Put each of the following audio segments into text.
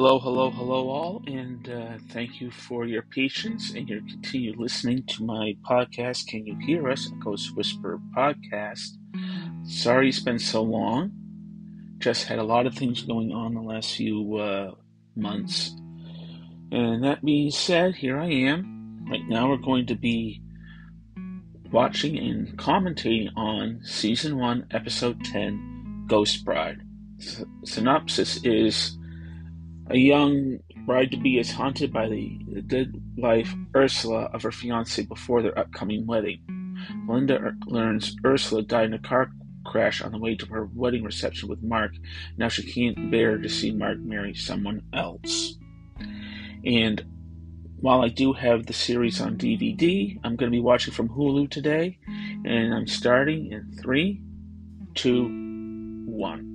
Hello, hello, hello, all, and uh, thank you for your patience and your continued listening to my podcast. Can you hear us? Ghost Whisperer podcast. Sorry it's been so long. Just had a lot of things going on the last few uh, months. And that being said, here I am. Right now, we're going to be watching and commentating on season one, episode 10, Ghost Bride. S- synopsis is a young bride to be is haunted by the, dead wife Ursula of her fiance before their upcoming wedding. Melinda er, learns Ursula died in a car crash on the way to her wedding reception with Mark. Now she can't bear to see Mark marry someone else. And while I do have the series on DVD, I'm going to be watching from Hulu today. And I'm starting in three, two, one.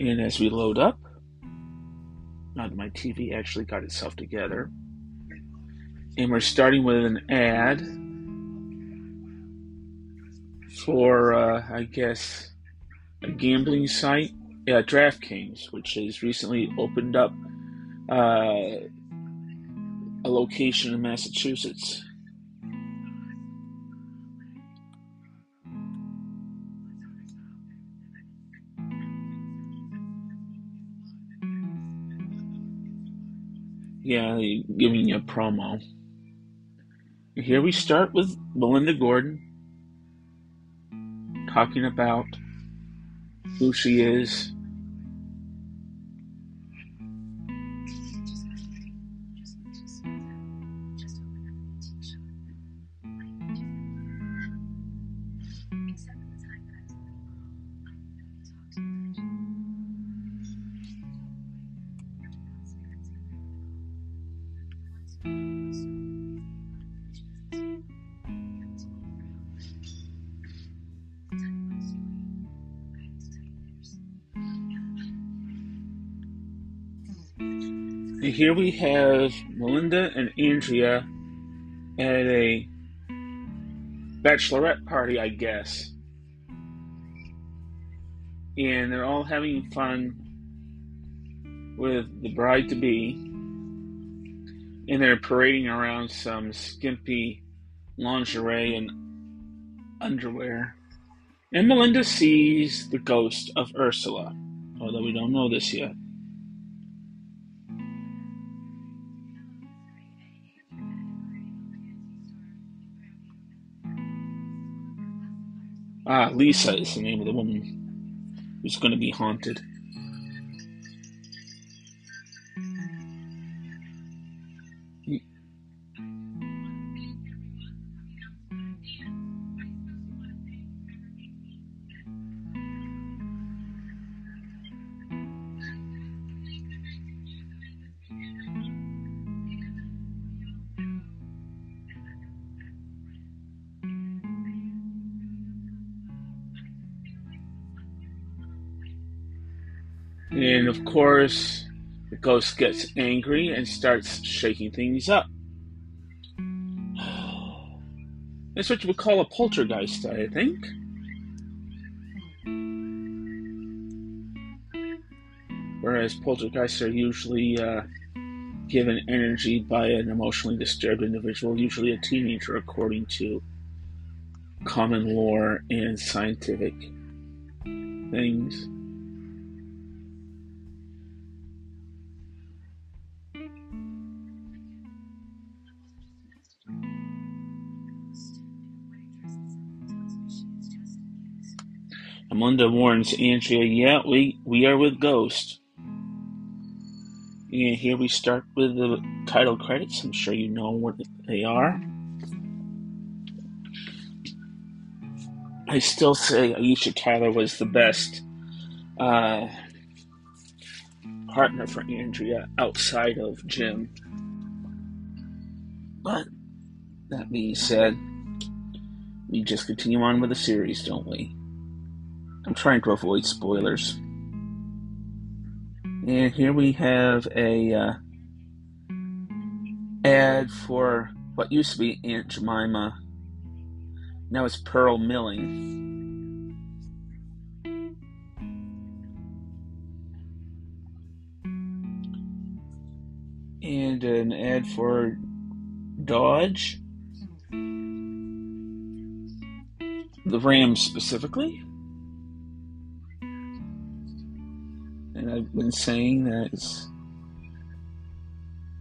And as we load up, my TV actually got itself together. And we're starting with an ad for, uh, I guess, a gambling site, yeah, DraftKings, which has recently opened up uh, a location in Massachusetts. Yeah, giving you a promo. Here we start with Melinda Gordon talking about who she is, here we have Melinda and Andrea at a bachelorette party, I guess. And they're all having fun with the bride to be. And they're parading around some skimpy lingerie and underwear. And Melinda sees the ghost of Ursula, although we don't know this yet. Ah, Lisa is the name of the woman who's going to be haunted. And of course, the ghost gets angry and starts shaking things up. That's what you would call a poltergeist, I think. Whereas poltergeists are usually uh, given energy by an emotionally disturbed individual, usually a teenager, according to common lore and scientific things. Amanda warns Andrea, yeah, we, we are with Ghost. And here we start with the title credits. I'm sure you know what they are. I still say Aisha Tyler was the best uh, partner for Andrea outside of Jim. But that being said, we just continue on with the series, don't we? I'm trying to avoid spoilers. And here we have a uh, ad for what used to be Aunt Jemima. Now it's Pearl Milling. And an ad for Dodge. The Rams specifically. And I've been saying that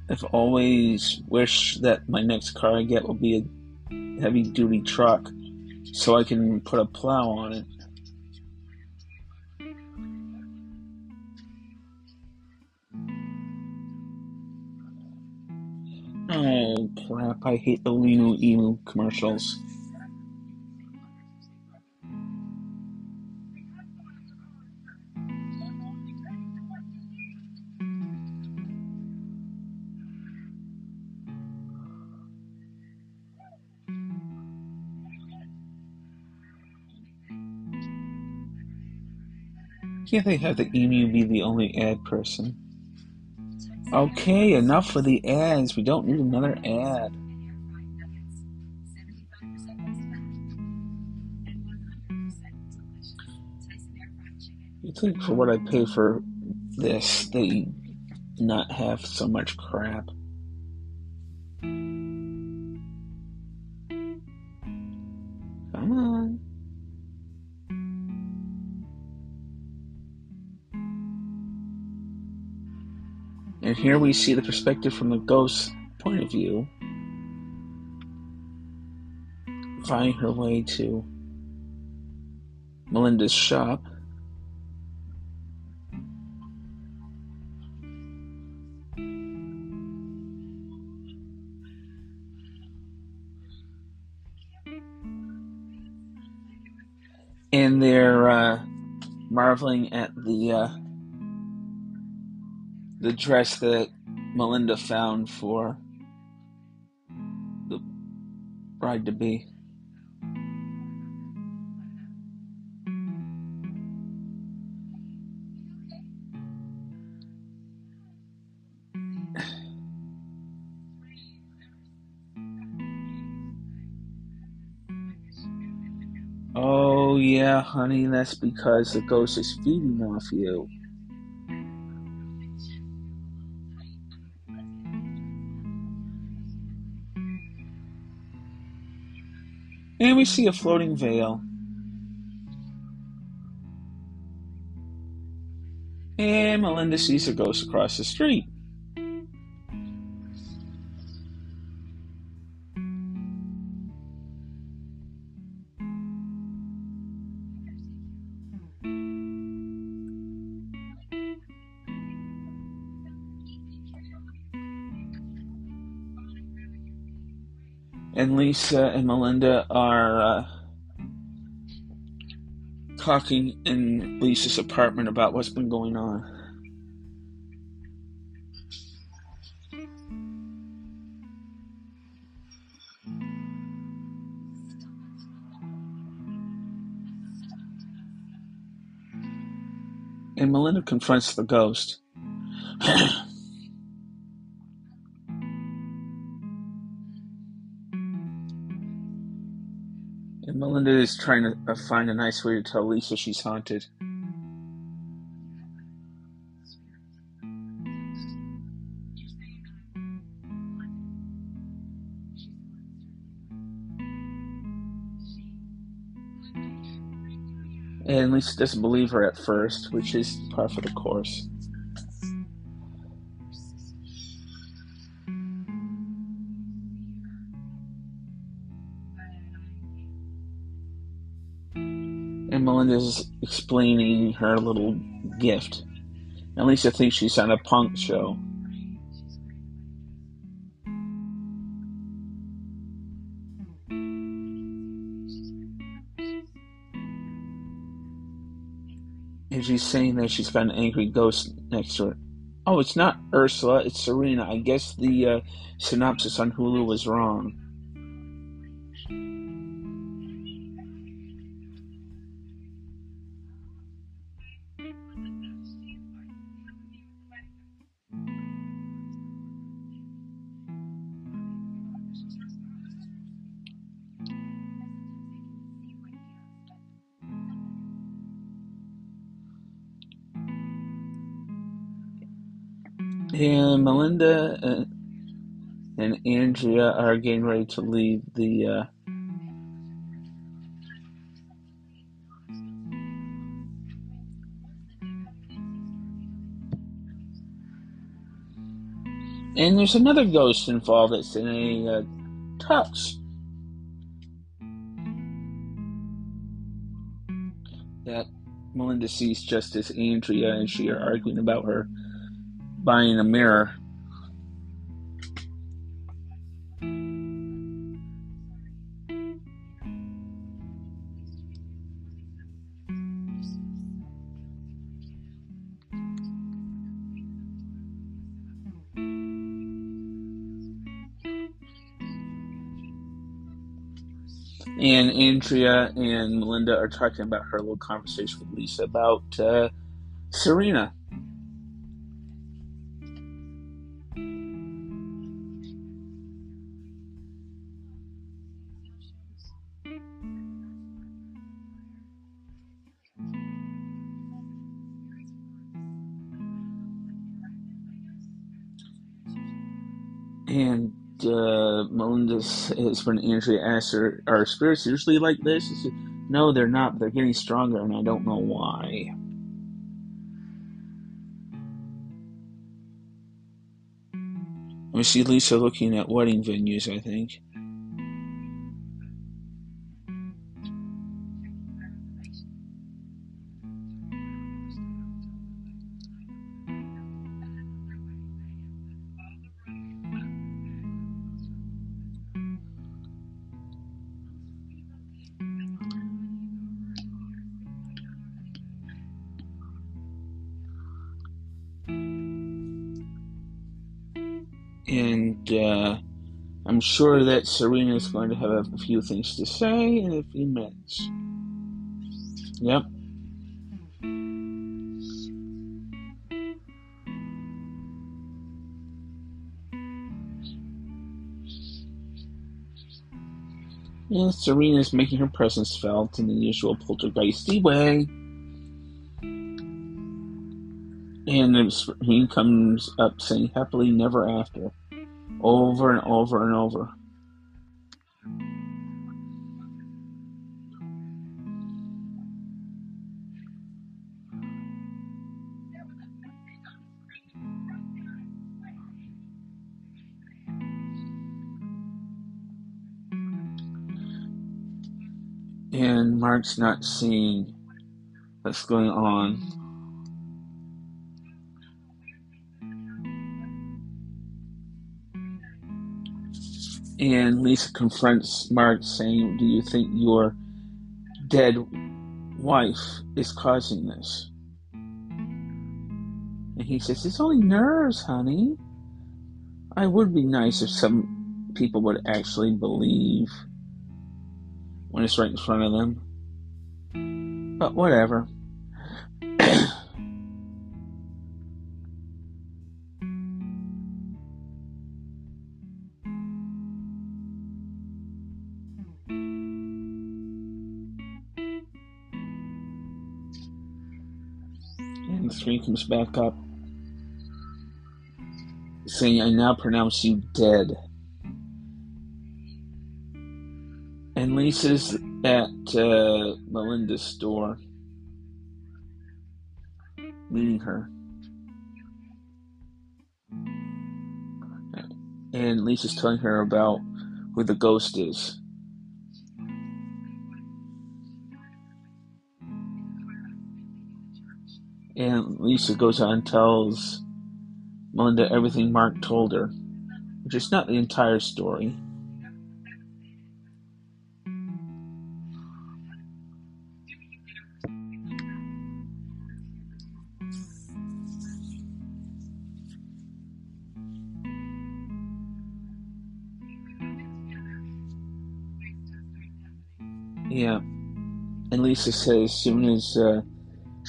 I've always wished that my next car I get will be a heavy duty truck so I can put a plow on it. Oh crap, I hate the LiMu Emu commercials. Can't they have the emu be the only ad person? Okay, enough for the ads. We don't need another ad. You think for what I pay for this, they not have so much crap? And here we see the perspective from the ghost's point of view, finding her way to Melinda's shop. And they're uh, marveling at the uh, the dress that Melinda found for the bride to be. Oh, yeah, honey, that's because the ghost is feeding off you. And we see a floating veil. And Melinda sees a ghost across the street. Lisa and Melinda are uh, talking in Lisa's apartment about what's been going on. And Melinda confronts the ghost. And Melinda is trying to uh, find a nice way to tell Lisa she's haunted. And Lisa doesn't believe her at first, which is par for the course. Melinda's explaining her little gift. And Lisa thinks she's on a punk show. And she's saying that she's got an angry ghost next to her. Oh, it's not Ursula, it's Serena. I guess the uh, synopsis on Hulu was wrong. And Melinda and, and Andrea are getting ready to leave the. Uh, and there's another ghost involved that's in a uh, tux. That Melinda sees just as Andrea and she are arguing about her buying a mirror. And Andrea and Melinda are talking about her little conversation with Lisa about uh, Serena. Melinda's when Andrea asks her, "Are spirits usually like this?" "No, they're not. They're getting stronger, and I don't know why." We see Lisa looking at wedding venues. I think. I'm sure that Serena is going to have a few things to say in a few minutes. Yep. And Serena is making her presence felt in the usual poltergeisty way. And he comes up saying happily never after over and over and over. And Mark's not seeing what's going on. And Lisa confronts Mark, saying, Do you think your dead wife is causing this? And he says, It's only nerves, honey. I would be nice if some people would actually believe when it's right in front of them. But whatever. Screen comes back up, saying, I now pronounce you dead. And Lisa's at uh, Melinda's store, meeting her. And Lisa's telling her about who the ghost is. And Lisa goes on and tells Melinda everything Mark told her, which is not the entire story. Yeah. And Lisa says as soon as uh,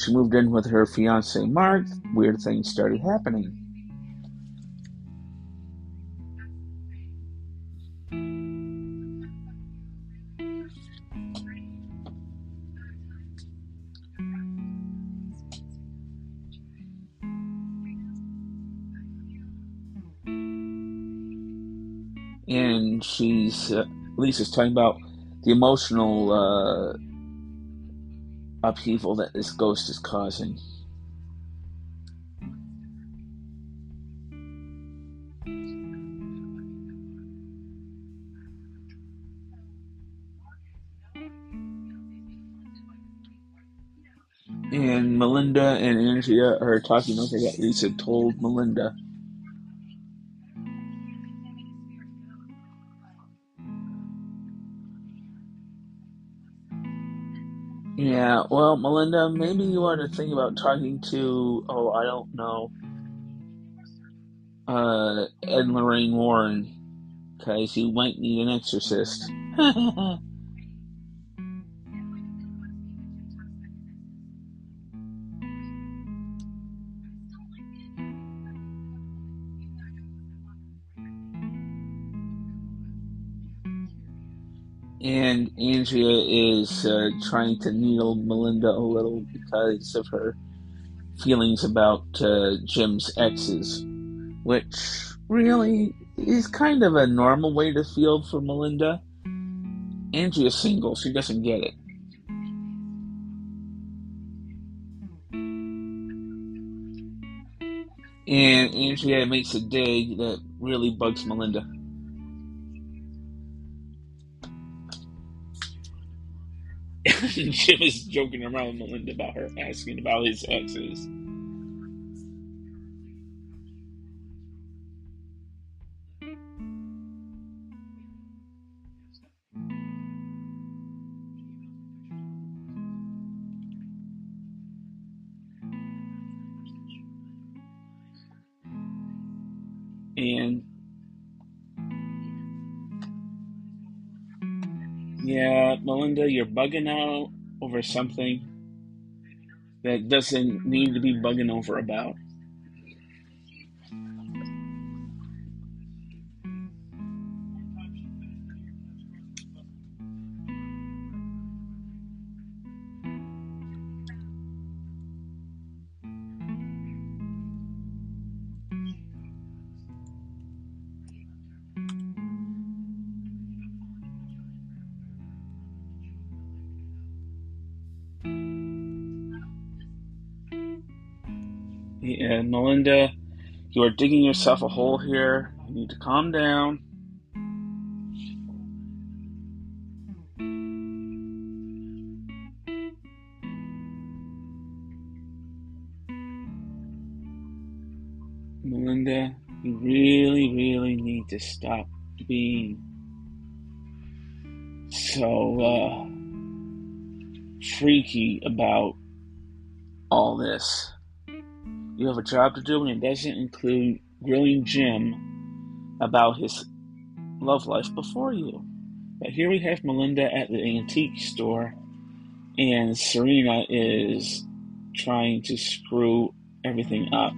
she moved in with her fiance Mark. Weird things started happening. and she's uh, Lisa's talking about the emotional uh, upheaval that this ghost is causing. And Melinda and Andrea are talking over what Lisa told Melinda. Well, Melinda, maybe you ought to think about talking to, oh, I don't know, uh, Ed and Lorraine Warren, because you might need an exorcist. and Andrea is uh, trying to needle Melinda a little because of her feelings about uh, Jim's exes, which really is kind of a normal way to feel for Melinda. Andrea's single, she doesn't get it. And Andrea makes a dig that really bugs Melinda. Jim is joking around with Melinda about her asking about his exes. You're bugging out over something that doesn't need to be bugging over about. And Melinda, you are digging yourself a hole here. You need to calm down. Melinda, you really, really need to stop being so uh, freaky about all this. You have a job to do, and it doesn't include grilling Jim about his love life before you. But here we have Melinda at the antique store, and Serena is trying to screw everything up.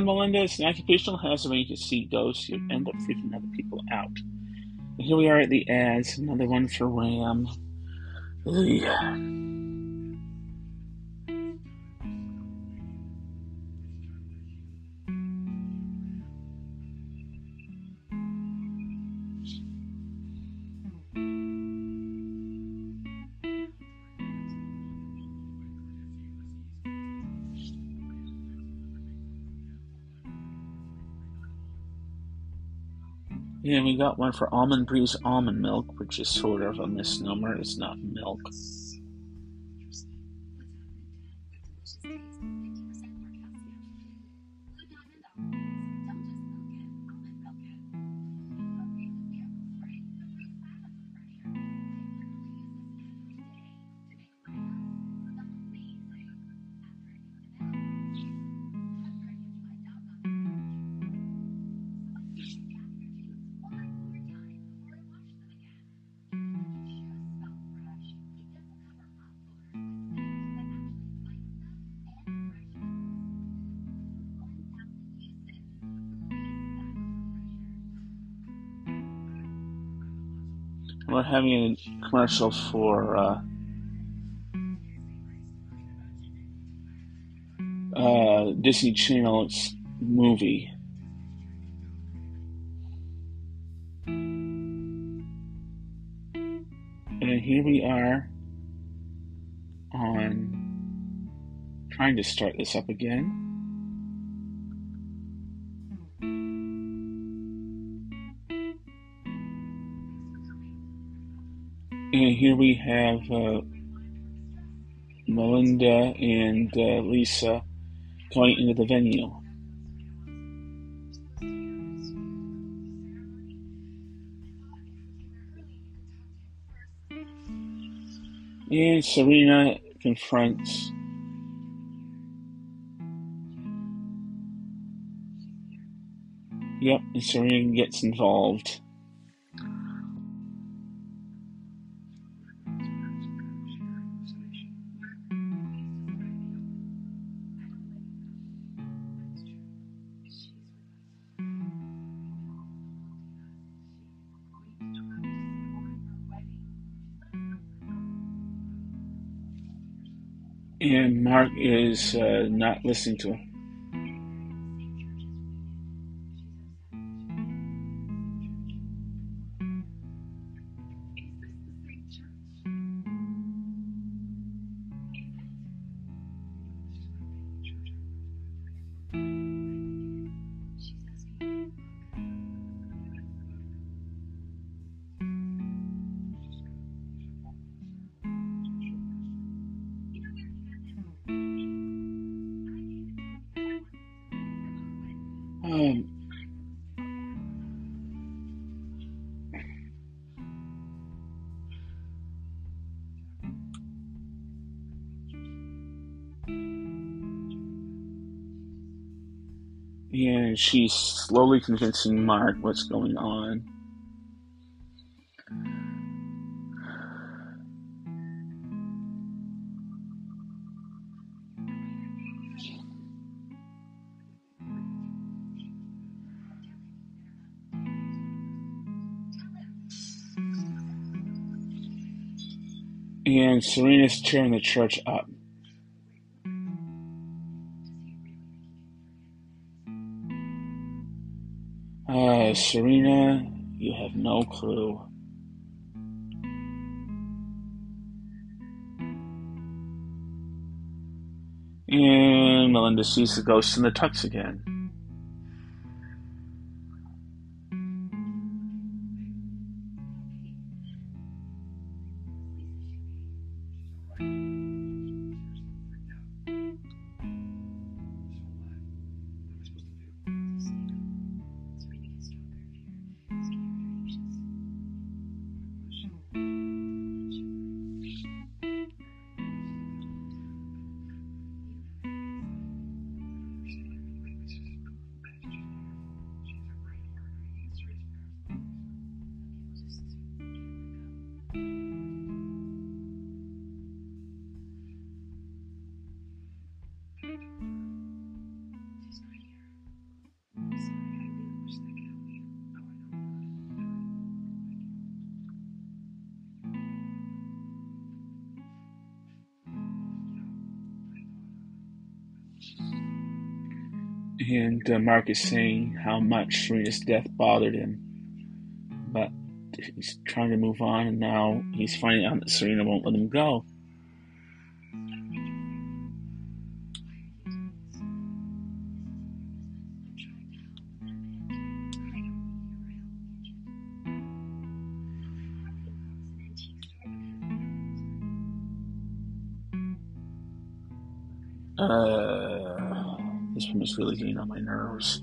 Yeah, Melinda, it's an occupational hazard when you can see ghosts. You end up freaking other people out. And here we are at the ads. Another one for Ram. Ugh. Got one for Almond Breeze almond milk, which is sort of a misnomer. It's not milk. We're having a commercial for uh, uh, Disney Channel's movie. And here we are on trying to start this up again. Have uh, Melinda and uh, Lisa going into the venue. And Serena confronts Yep, and Serena gets involved. And Mark is uh, not listening to him. She's slowly convincing Mark what's going on. And Serena's tearing the church up. Uh, Serena, you have no clue. And Melinda sees the ghost in the tux again. And uh, Mark is saying how much Serena's death bothered him. But he's trying to move on, and now he's finding out that Serena won't let him go. Is really getting on my nerves.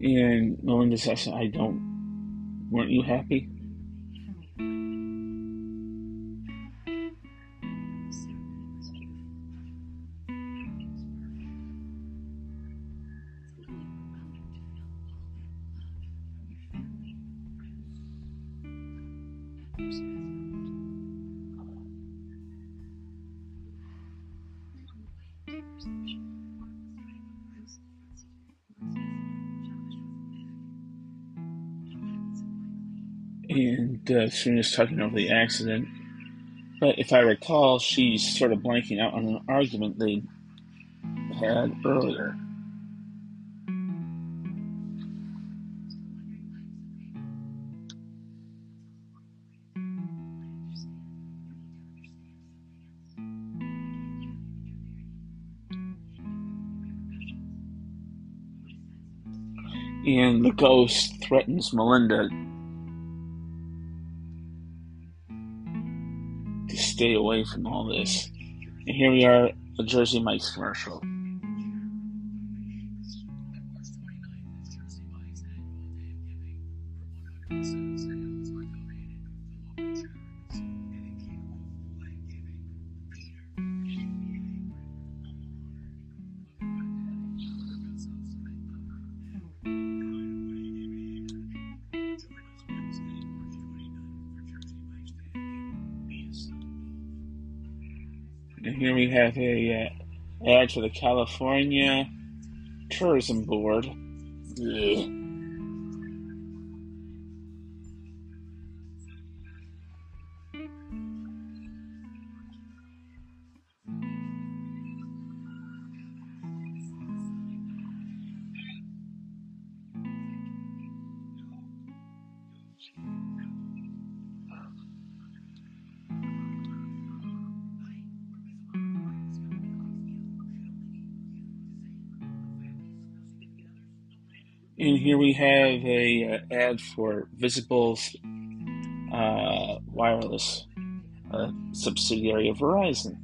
And Melinda says, I don't, weren't you happy? And uh, she was talking over the accident. But if I recall, she's sort of blanking out on an argument they had earlier. And the ghost threatens Melinda to stay away from all this. And here we are, a Jersey Mike's commercial. For the California Tourism Board. And here we have a uh, ad for Visible's uh, wireless uh, subsidiary of Verizon.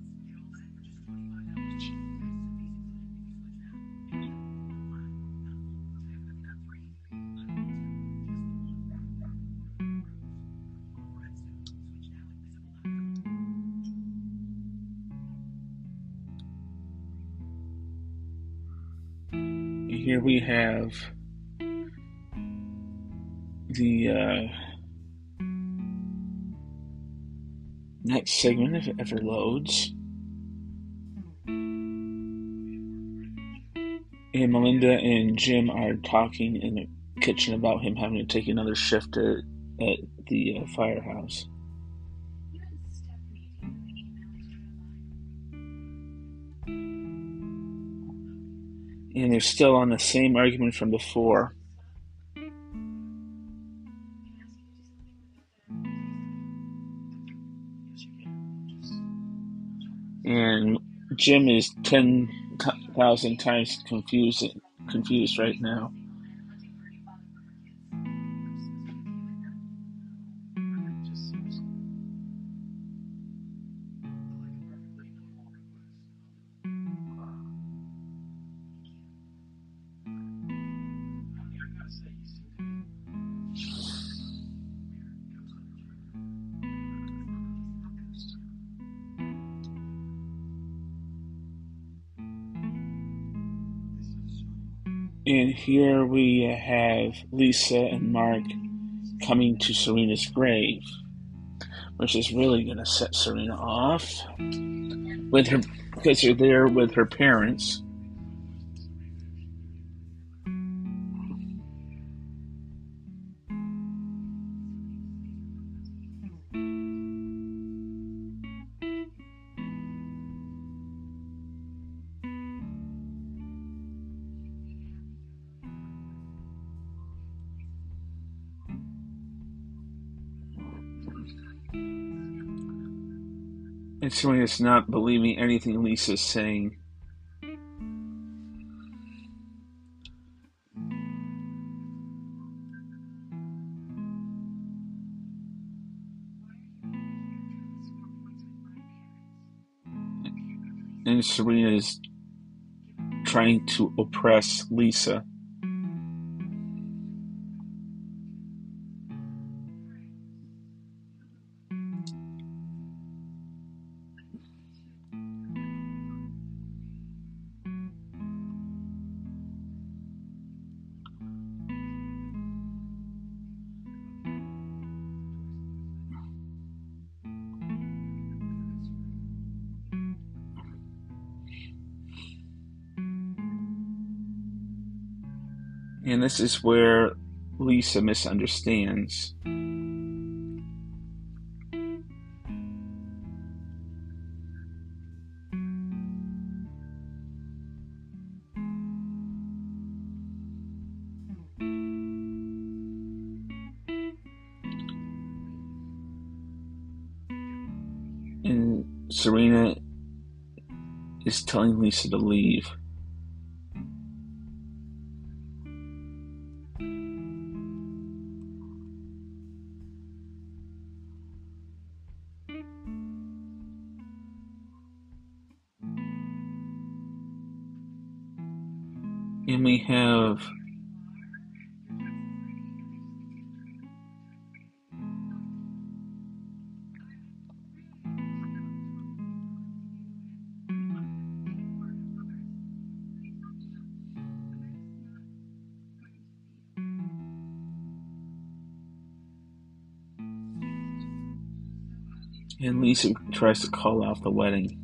Here we have the uh, next segment, if it ever loads. And Melinda and Jim are talking in the kitchen about him having to take another shift at, at the uh, firehouse. And they're still on the same argument from before. Jim is ten thousand times confused confused right now. And here we have Lisa and Mark coming to Serena's grave, which is really going to set Serena off with her because they're there with her parents. And Serena's not believing anything Lisa's saying. And Serena is trying to oppress Lisa. This is where Lisa misunderstands. And Serena is telling Lisa to leave. Lisa tries to call off the wedding.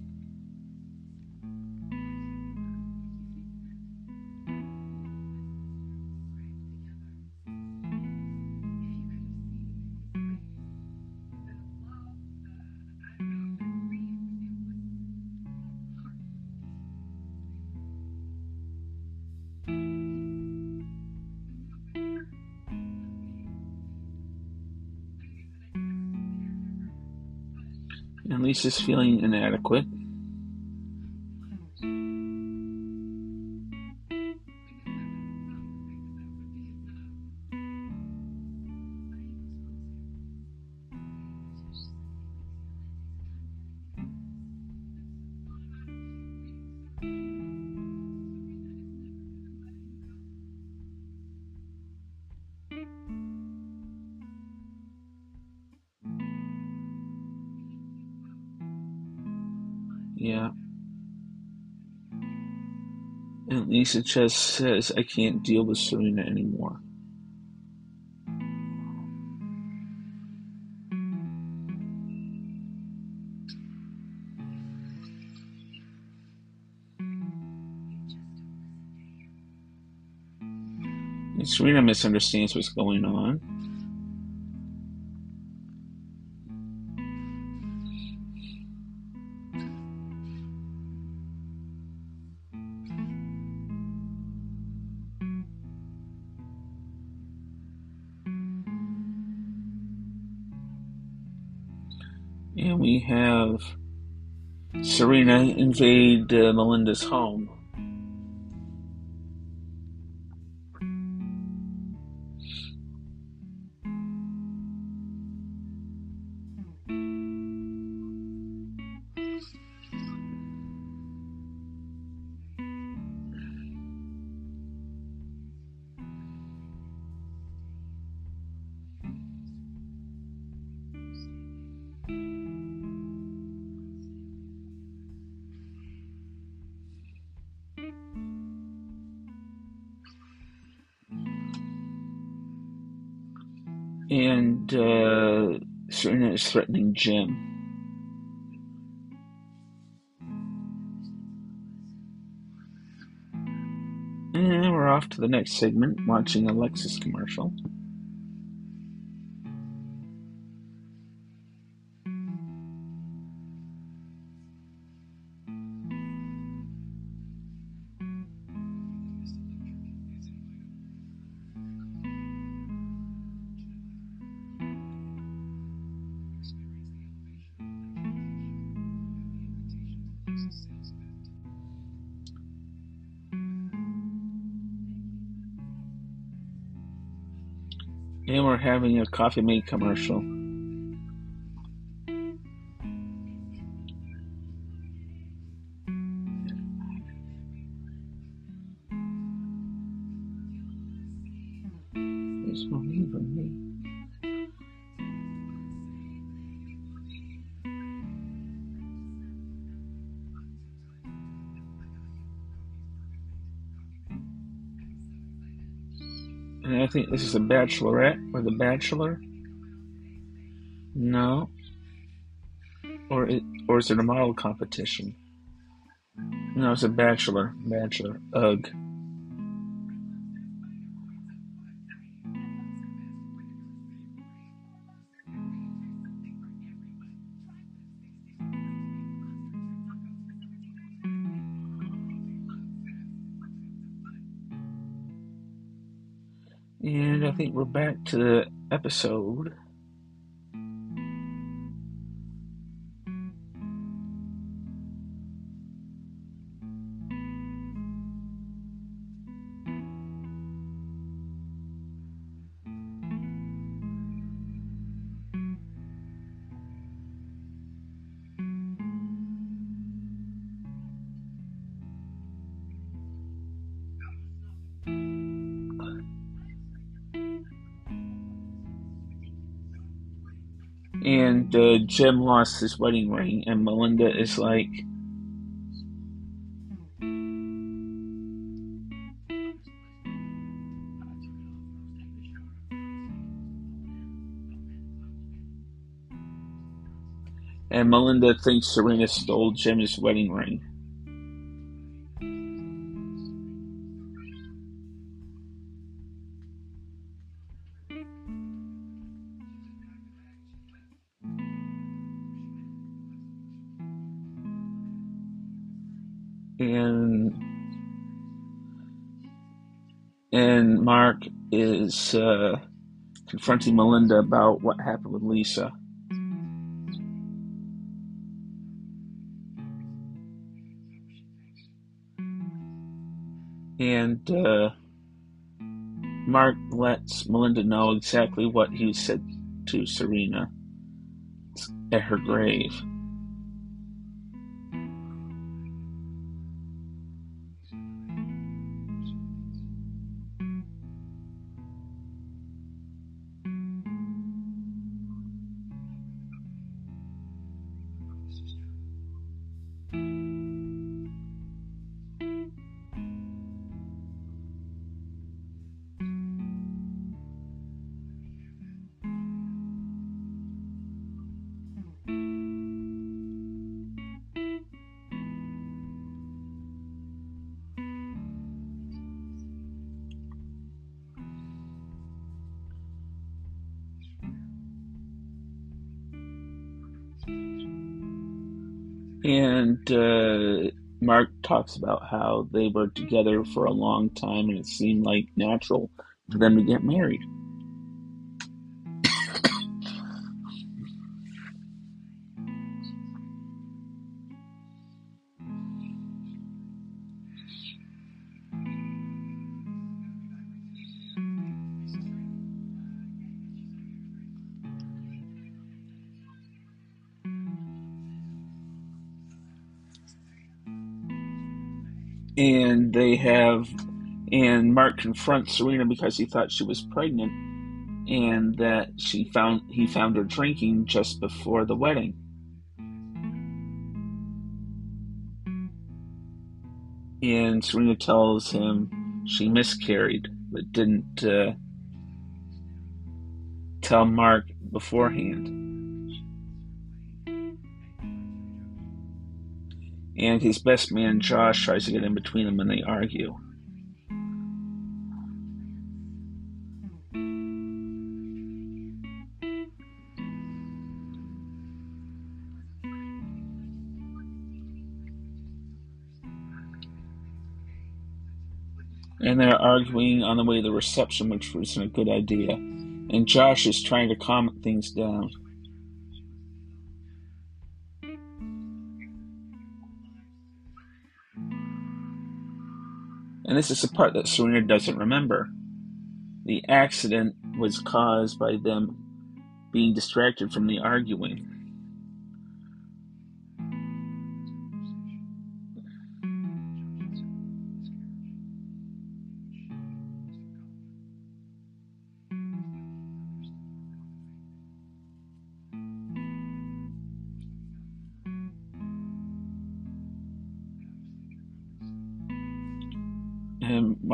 Lisa's feeling inadequate. Yeah. And Lisa just says, I can't deal with Serena anymore. And Serena misunderstands what's going on. Serena invade uh, Melinda's home. Jim. And we're off to the next segment, watching a Lexus commercial. Having a Coffee Mate commercial. This is a Bachelorette or the Bachelor. No. Or it, or is it a model competition? No, it's a Bachelor. Bachelor. Ugh. Think we're back to the episode. And uh, Jim lost his wedding ring, and Melinda is like, and Melinda thinks Serena stole Jim's wedding ring. Uh, confronting Melinda about what happened with Lisa. And uh, Mark lets Melinda know exactly what he said to Serena at her grave. And uh, Mark talks about how they were together for a long time and it seemed like natural for them to get married. They have and Mark confronts Serena because he thought she was pregnant and that she found he found her drinking just before the wedding. And Serena tells him she miscarried but didn't uh, tell Mark beforehand. And his best man Josh tries to get in between them and they argue. And they're arguing on the way to the reception, which wasn't a good idea. And Josh is trying to calm things down. And this is the part that Serena doesn't remember. The accident was caused by them being distracted from the arguing.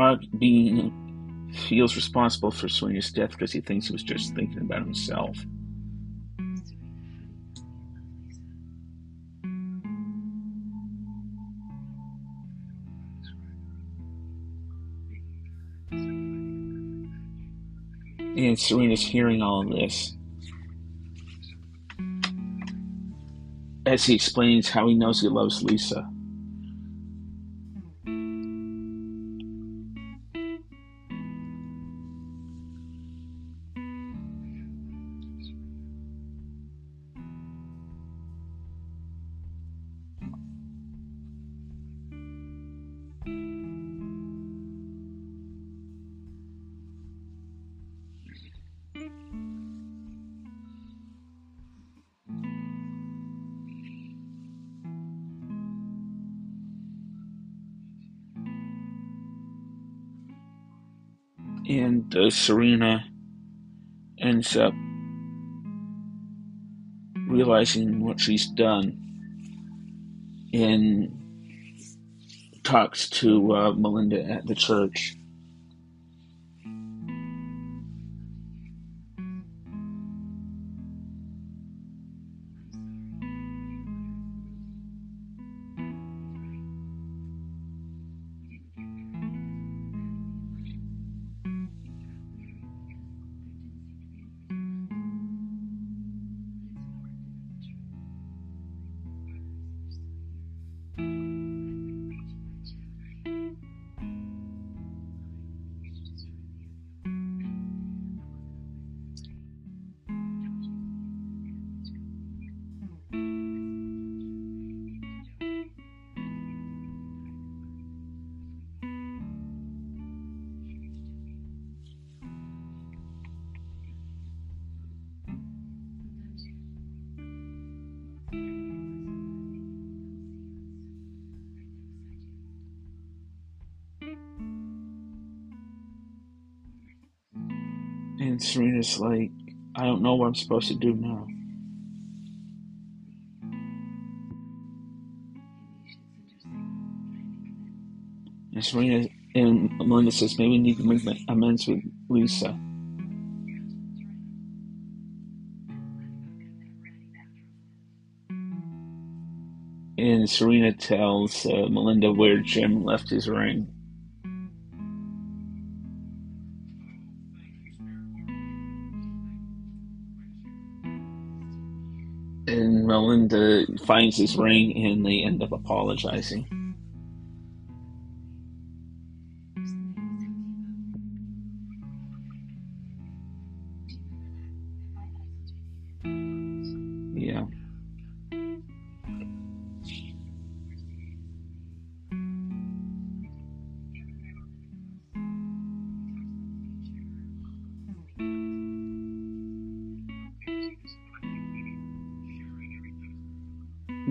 Mark being feels responsible for Sonia's death because he thinks he was just thinking about himself. And Serena's hearing all of this as he explains how he knows he loves Lisa. Serena ends up realizing what she's done and talks to uh, Melinda at the church. Serena's like, I don't know what I'm supposed to do now. And Serena and Melinda says, maybe we need to make amends with Lisa. And Serena tells uh, Melinda where Jim left his ring. And Melinda finds his ring and they end up apologizing.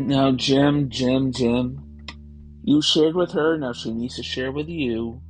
Now, Jim, Jim, Jim, you shared with her, now she needs to share with you.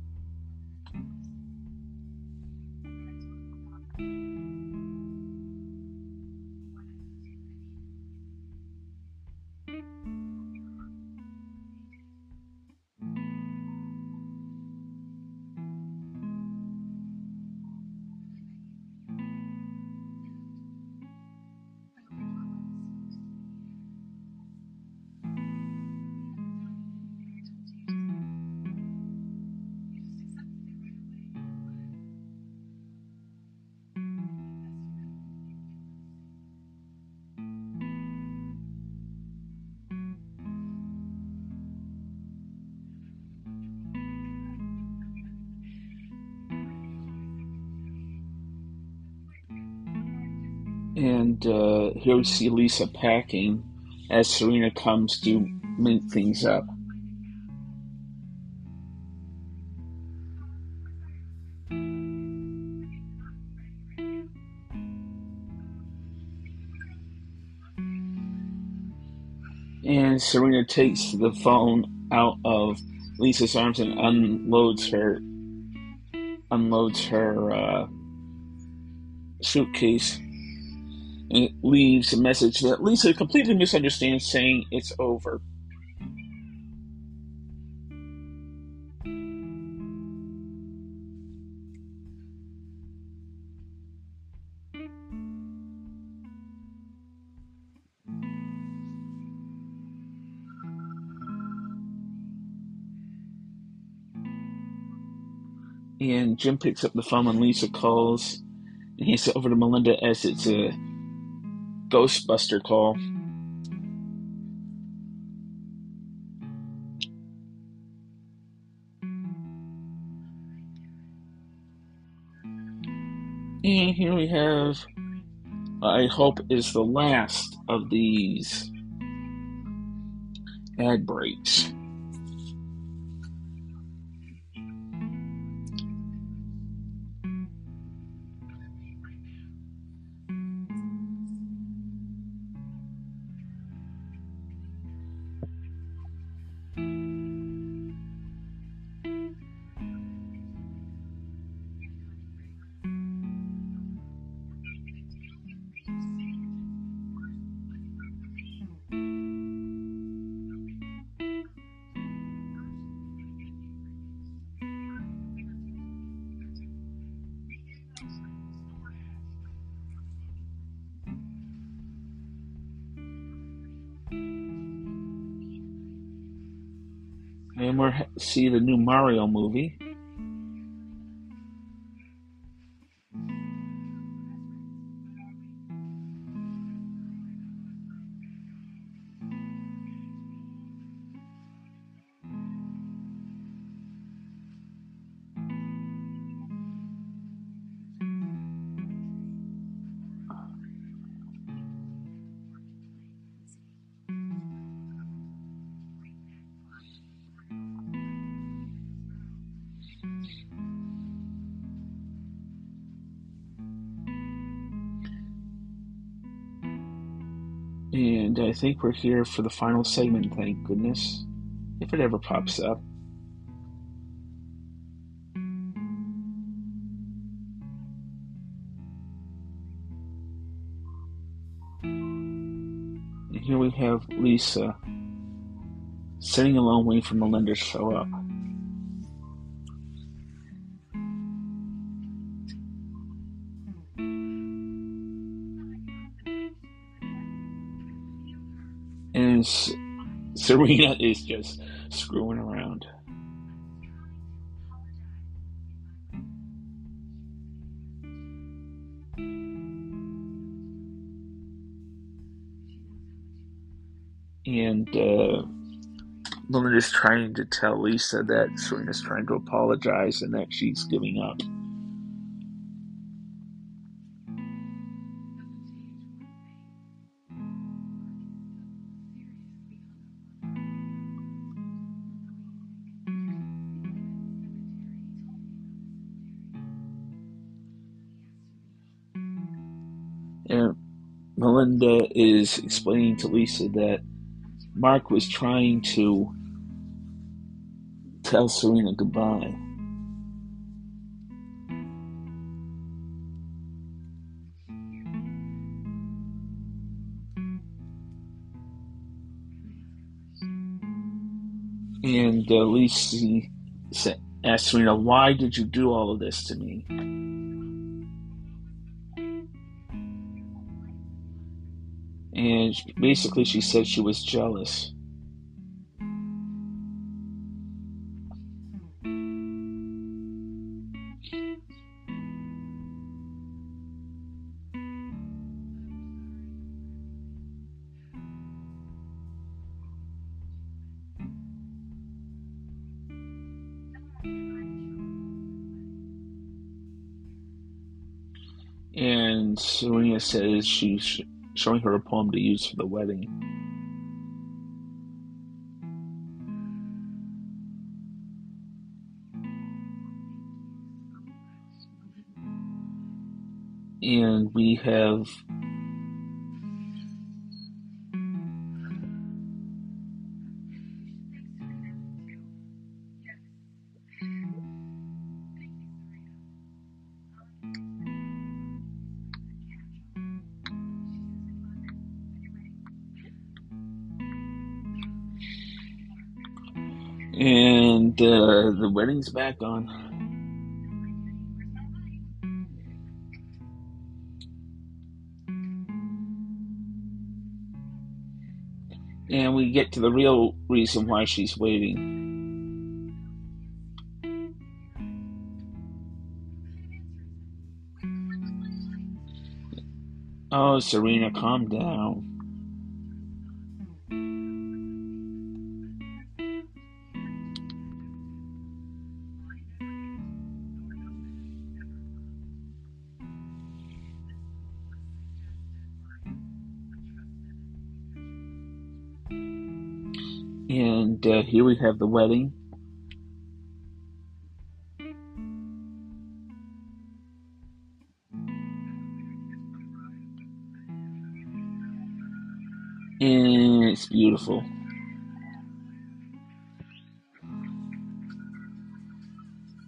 See Lisa packing as Serena comes to make things up. And Serena takes the phone out of Lisa's arms and unloads her unloads her uh, suitcase it leaves a message that Lisa completely misunderstands, saying it's over. And Jim picks up the phone when Lisa calls and it over to Melinda as it's a Ghostbuster call. And here we have, I hope, is the last of these ad breaks. See the new Mario movie. And I think we're here for the final segment, thank goodness. If it ever pops up. And here we have Lisa sitting alone waiting for Melinda to show up. Serena is just screwing around. And uh, is trying to tell Lisa that Serena's trying to apologize and that she's giving up. Melinda is explaining to Lisa that Mark was trying to tell Serena goodbye. And uh, Lisa asked Serena, Why did you do all of this to me? And basically she said she was jealous. And Serena says she showing her a poem to use for the wedding. And we have wedding's back on. And we get to the real reason why she's waiting. Oh, Serena, calm down. Have the wedding. And it's beautiful.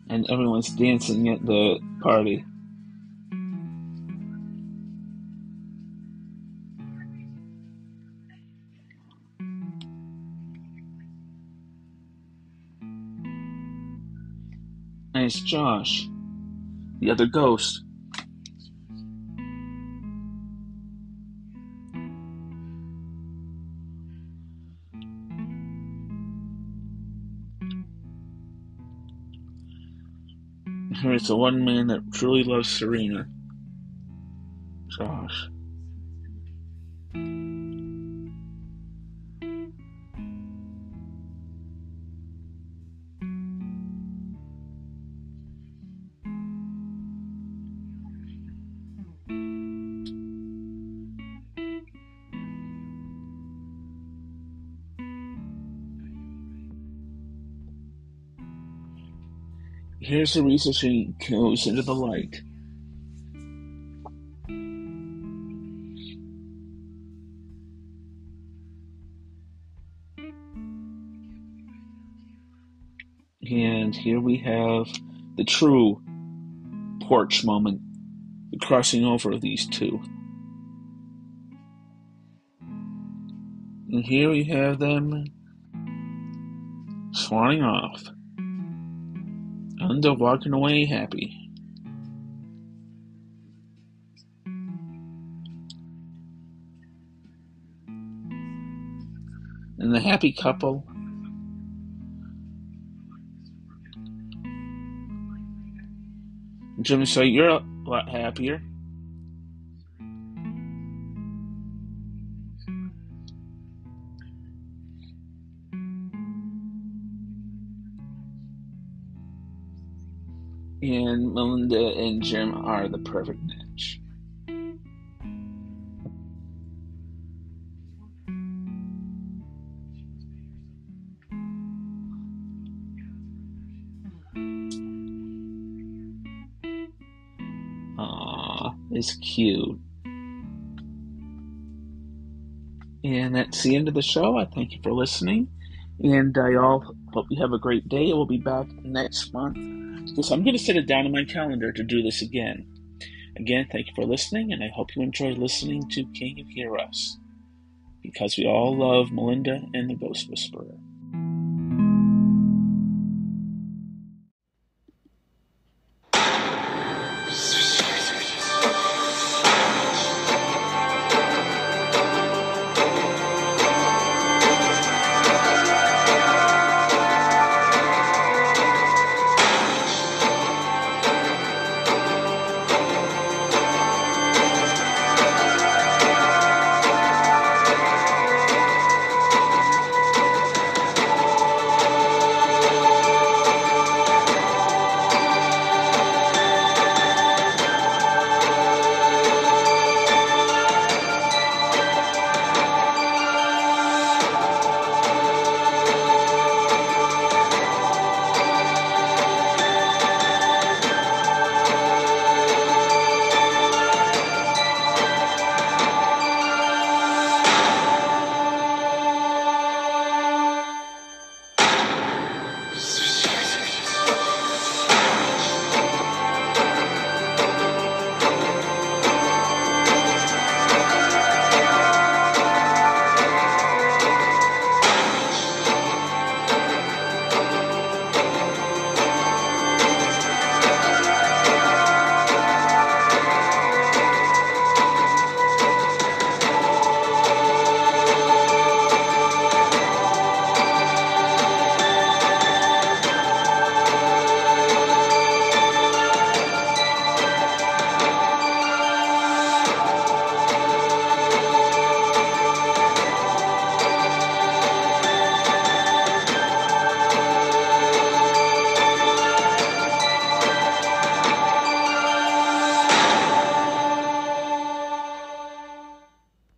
And everyone's dancing at the party. recognized Josh, the other ghost. Here's the one man that truly loves Serena. Josh. Here's the reason she goes into the light. And here we have the true porch moment, the crossing over of these two. And here we have them swanning off. And they're walking away happy. And the happy couple Jimmy say you're a lot happier. And Melinda and Jim are the perfect match. Aw, it's cute. And that's the end of the show. I thank you for listening. And uh, I all hope you have a great day. We'll be back next month. So I'm going to set it down in my calendar to do this again. Again, thank you for listening, and I hope you enjoy listening to Can You Hear Us? Because we all love Melinda and the Ghost Whisperer.